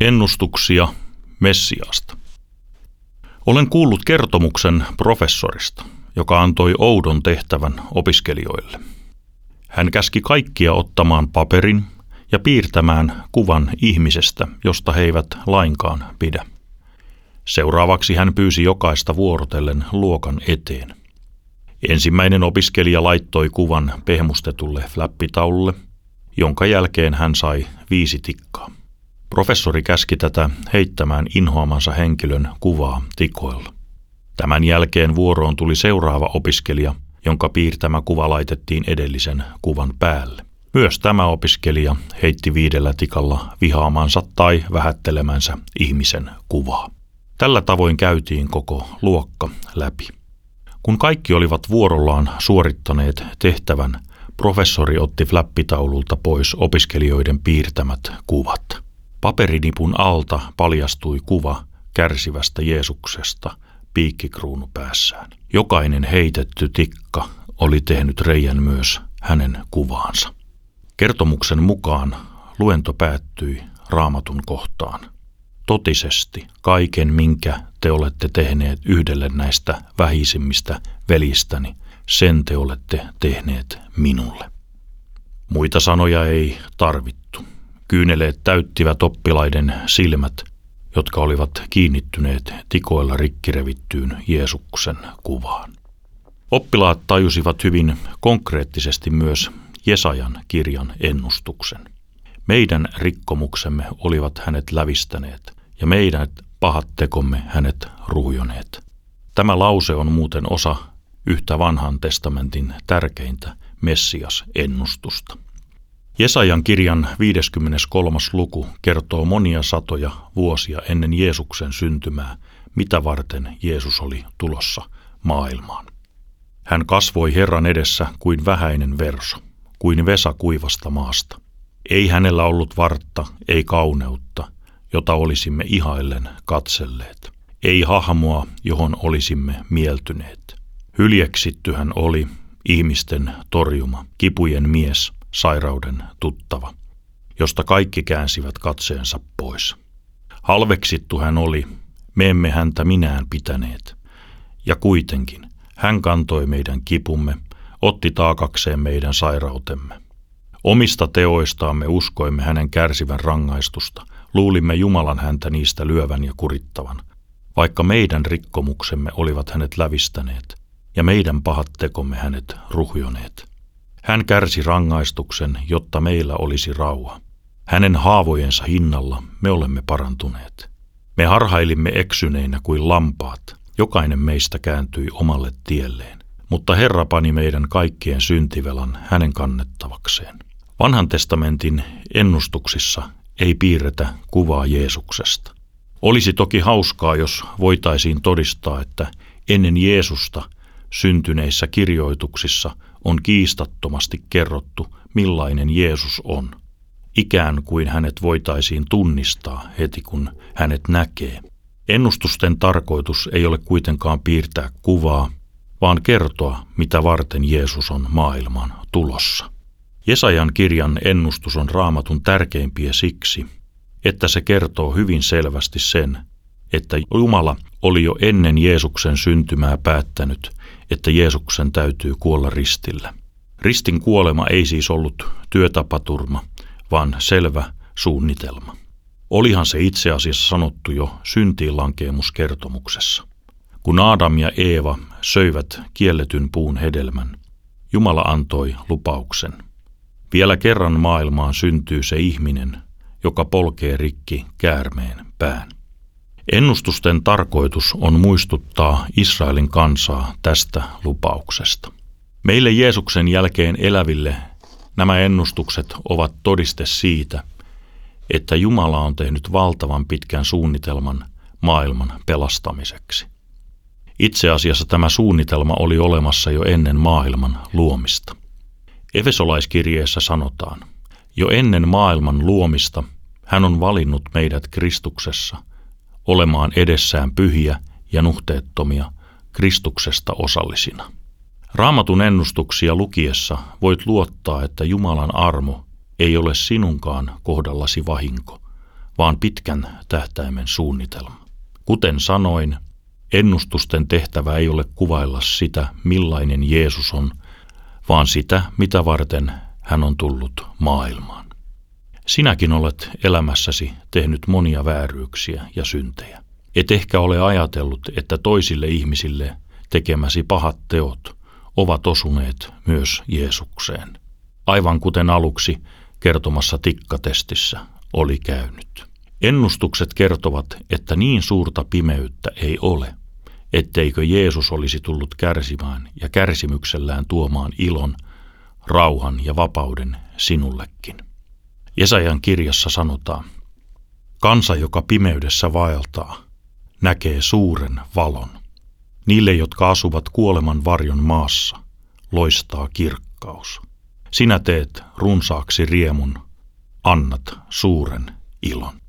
Ennustuksia Messiasta. Olen kuullut kertomuksen professorista, joka antoi oudon tehtävän opiskelijoille. Hän käski kaikkia ottamaan paperin ja piirtämään kuvan ihmisestä, josta he eivät lainkaan pidä. Seuraavaksi hän pyysi jokaista vuorotellen luokan eteen. Ensimmäinen opiskelija laittoi kuvan pehmustetulle flappitaululle, jonka jälkeen hän sai viisi tikkaa. Professori käski tätä heittämään inhoamansa henkilön kuvaa tikoilla. Tämän jälkeen vuoroon tuli seuraava opiskelija, jonka piirtämä kuva laitettiin edellisen kuvan päälle. Myös tämä opiskelija heitti viidellä tikalla vihaamansa tai vähättelemänsä ihmisen kuvaa. Tällä tavoin käytiin koko luokka läpi. Kun kaikki olivat vuorollaan suorittaneet tehtävän, professori otti flappitaululta pois opiskelijoiden piirtämät kuvat. Paperinipun alta paljastui kuva kärsivästä Jeesuksesta piikkikruunu päässään. Jokainen heitetty tikka oli tehnyt reijän myös hänen kuvaansa. Kertomuksen mukaan luento päättyi raamatun kohtaan. Totisesti kaiken, minkä te olette tehneet yhdelle näistä vähisimmistä velistäni, sen te olette tehneet minulle. Muita sanoja ei tarvittu. Kyyneleet täyttivät oppilaiden silmät, jotka olivat kiinnittyneet tikoilla rikkirevittyyn Jeesuksen kuvaan. Oppilaat tajusivat hyvin konkreettisesti myös Jesajan kirjan ennustuksen. Meidän rikkomuksemme olivat hänet lävistäneet ja meidän pahat tekomme hänet ruhjoneet. Tämä lause on muuten osa yhtä vanhan testamentin tärkeintä Messias-ennustusta. Jesajan kirjan 53. luku kertoo monia satoja vuosia ennen Jeesuksen syntymää, mitä varten Jeesus oli tulossa maailmaan. Hän kasvoi Herran edessä kuin vähäinen verso, kuin vesa kuivasta maasta. Ei hänellä ollut vartta, ei kauneutta, jota olisimme ihaillen katselleet. Ei hahmoa, johon olisimme mieltyneet. Hyljeksitty hän oli, ihmisten torjuma, kipujen mies, sairauden tuttava, josta kaikki käänsivät katseensa pois. Halveksittu hän oli, me emme häntä minään pitäneet. Ja kuitenkin hän kantoi meidän kipumme, otti taakakseen meidän sairautemme. Omista teoistaamme uskoimme hänen kärsivän rangaistusta, luulimme Jumalan häntä niistä lyövän ja kurittavan, vaikka meidän rikkomuksemme olivat hänet lävistäneet ja meidän pahat tekomme hänet ruhjoneet. Hän kärsi rangaistuksen, jotta meillä olisi rauha. Hänen haavojensa hinnalla me olemme parantuneet. Me harhailimme eksyneinä kuin lampaat, jokainen meistä kääntyi omalle tielleen. Mutta Herra pani meidän kaikkien syntivelan hänen kannettavakseen. Vanhan testamentin ennustuksissa ei piirretä kuvaa Jeesuksesta. Olisi toki hauskaa, jos voitaisiin todistaa, että ennen Jeesusta syntyneissä kirjoituksissa on kiistattomasti kerrottu, millainen Jeesus on. Ikään kuin hänet voitaisiin tunnistaa heti, kun hänet näkee. Ennustusten tarkoitus ei ole kuitenkaan piirtää kuvaa, vaan kertoa, mitä varten Jeesus on maailman tulossa. Jesajan kirjan ennustus on raamatun tärkeimpiä siksi, että se kertoo hyvin selvästi sen, että Jumala oli jo ennen Jeesuksen syntymää päättänyt, että Jeesuksen täytyy kuolla ristillä. Ristin kuolema ei siis ollut työtapaturma, vaan selvä suunnitelma. Olihan se itse asiassa sanottu jo syntiinlankeemuskertomuksessa. Kun Adam ja Eeva söivät kielletyn puun hedelmän, Jumala antoi lupauksen – vielä kerran maailmaan syntyy se ihminen, joka polkee rikki käärmeen pään. Ennustusten tarkoitus on muistuttaa Israelin kansaa tästä lupauksesta. Meille Jeesuksen jälkeen eläville nämä ennustukset ovat todiste siitä, että Jumala on tehnyt valtavan pitkän suunnitelman maailman pelastamiseksi. Itse asiassa tämä suunnitelma oli olemassa jo ennen maailman luomista. Efesolaiskirjeessä sanotaan, jo ennen maailman luomista hän on valinnut meidät Kristuksessa olemaan edessään pyhiä ja nuhteettomia Kristuksesta osallisina. Raamatun ennustuksia lukiessa voit luottaa, että Jumalan armo ei ole sinunkaan kohdallasi vahinko, vaan pitkän tähtäimen suunnitelma. Kuten sanoin, ennustusten tehtävä ei ole kuvailla sitä, millainen Jeesus on, vaan sitä, mitä varten hän on tullut maailmaan. Sinäkin olet elämässäsi tehnyt monia vääryyksiä ja syntejä. Et ehkä ole ajatellut, että toisille ihmisille tekemäsi pahat teot ovat osuneet myös Jeesukseen. Aivan kuten aluksi kertomassa tikkatestissä oli käynyt. Ennustukset kertovat, että niin suurta pimeyttä ei ole, etteikö Jeesus olisi tullut kärsimään ja kärsimyksellään tuomaan ilon, rauhan ja vapauden sinullekin. Jesajan kirjassa sanotaan, kansa, joka pimeydessä vaeltaa, näkee suuren valon. Niille, jotka asuvat kuoleman varjon maassa, loistaa kirkkaus. Sinä teet runsaaksi riemun, annat suuren ilon.